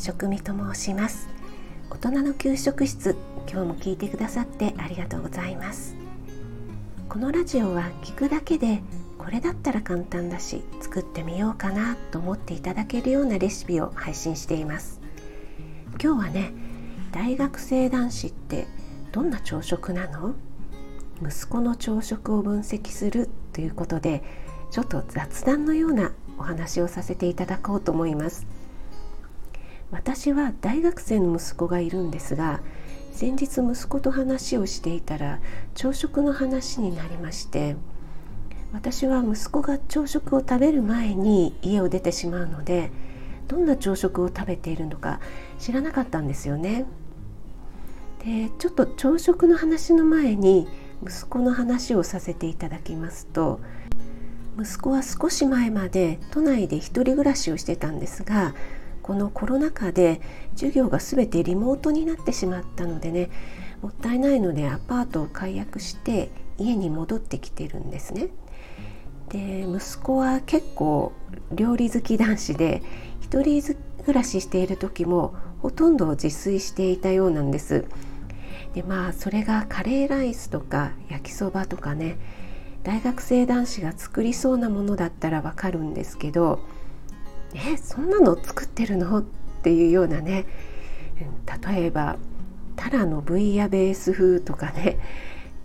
食味と申します。大人の給食室今日も聞いてくださってありがとうございます。このラジオは聞くだけでこれだったら簡単だし作ってみようかなと思っていただけるようなレシピを配信しています。今日はね大学生男子ってどんな朝食なの？息子の朝食を分析するということでちょっと雑談のようなお話をさせていただこうと思います。私は大学生の息子がいるんですが先日息子と話をしていたら朝食の話になりまして私は息子が朝食を食べる前に家を出てしまうのでどんな朝食を食べているのか知らなかったんですよね。でちょっと朝食の話の前に息子の話をさせていただきますと息子は少し前まで都内で一人暮らしをしてたんですがこのコロナ禍で授業が全てリモートになってしまったのでねもったいないのでアパートを解約して家に戻ってきてるんですね。で息子は結構料理好き男子で一人暮らししている時もほとんど自炊していたようなんです。でまあそれがカレーライスとか焼きそばとかね大学生男子が作りそうなものだったらわかるんですけどえそんなの作ってるの？っていうようなね。例えばタラのブイヤベース風とかね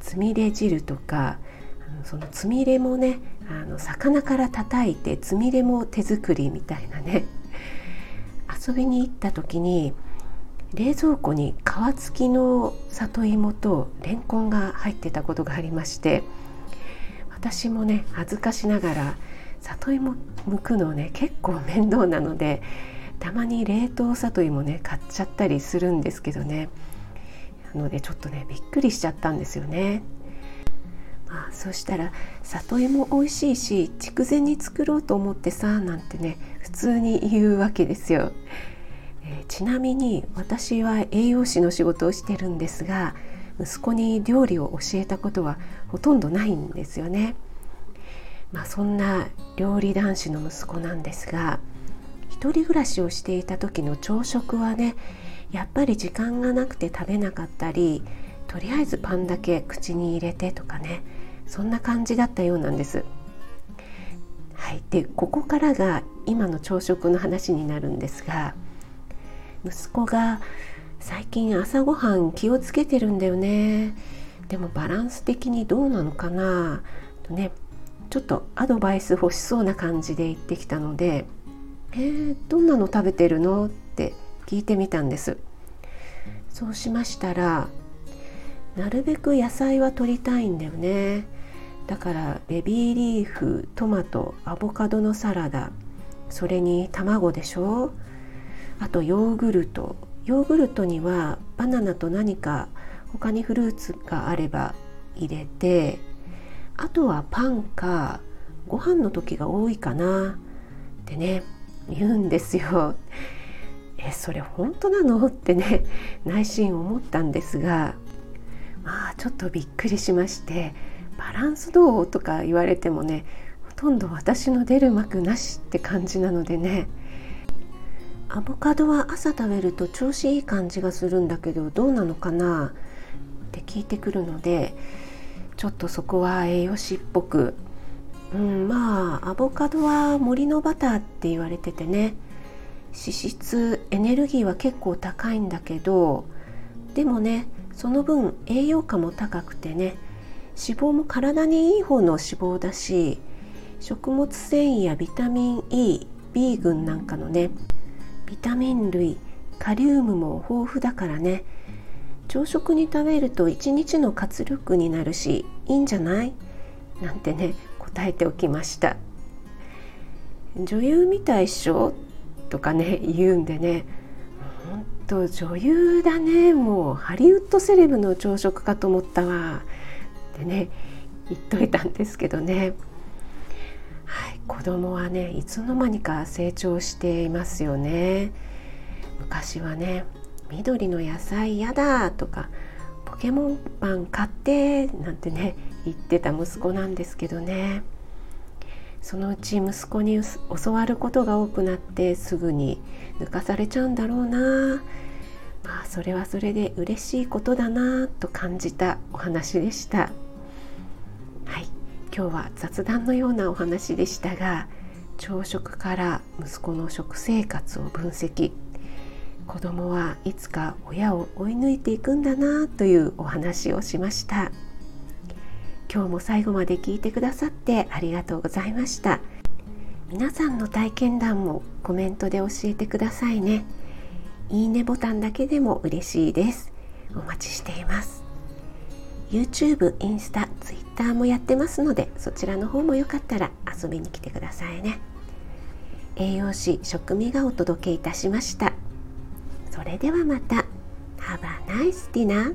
つみれ汁とかそのつみれもねあの魚から叩いてつみれも手作りみたいなね。遊びに行った時に冷蔵庫に皮付きの里芋とレンコンが入ってたことがありまして私もね恥ずかしながら里芋剥くのね結構面倒なのでたまに冷凍里芋ね買っちゃったりするんですけどねなのでちょっとねびっくりしちゃったんですよね。まあ、そうしたら里芋美味しいし筑前に作ろうと思ってさなんてね普通に言うわけですよ。えー、ちなみに私は栄養士の仕事をしてるんですが息子に料理を教えたことはほとんどないんですよね。まあ、そんな料理男子の息子なんですが一人暮らしをしていた時の朝食はねやっぱり時間がなくて食べなかったりとりあえずパンだけ口に入れてとかねそんな感じだったようなんです。はい、でここからが今の朝食の話になるんですが息子が最近朝ごはん気をつけてるんだよね。でもバランス的にどうなのかな？とねちょっとアドバイス欲しそうな感じで言ってきたので「えー、どんなの食べてるの?」って聞いてみたんです。そうしましたらなるべく野菜は取りたいんだよね。だからベビーリーフトマトアボカドのサラダそれに卵でしょ。あとヨーグルト。ヨーグルトにはバナナと何か他にフルーツがあれば入れてあとはパンかご飯の時が多いかなってね言うんですよ。えそれ本当なの？ってね内心思ったんですがまあちょっとびっくりしまして「バランスどう?」とか言われてもねほとんど私の出る幕なしって感じなのでねアボカドは朝食べると調子いい感じがするんだけどどうなのかな？って聞いてくるのでちょっとそこは栄養士っぽく、うん、まあアボカドは森のバターって言われててね。脂質エネルギーは結構高いんだけどでもねその分栄養価も高くてね。脂肪も体にいい方の脂肪だし食物繊維やビタミン E、B 群なんかのねビタミン類カリウムも豊富だからね。朝食に食べると一日の活力になるしいいんじゃない？なんてね答えておきました。女優みたいっしょ？とかね言うんでねほんと女優だねもうハリウッドセレブの朝食かと思ったわ。ってね言っといたんですけどね。はい子供はねいつの間にか成長していますよね。昔はね緑の野菜やだとかポケモンパン買ってなんてね言ってた息子なんですけどね。そのうち息子に教わることが多くなってすぐに抜かされちゃうんだろうな。まあそれはそれで嬉しいことだなと感じたお話でした。はい。今日は雑談のようなお話でしたが朝食から息子の食生活を分析。子供はいつか親を追い抜いていくんだなというお話をしました。今日も最後まで聞いてくださってありがとうございました。皆さんの体験談もコメントで教えてくださいね。いいねボタンだけでも嬉しいです。お待ちしています。YouTube、インスタ、Twitter もやってますのでそちらの方もよかったら遊びに来てくださいね。栄養士食味がお届けいたしました。れではまた Have a nice dinner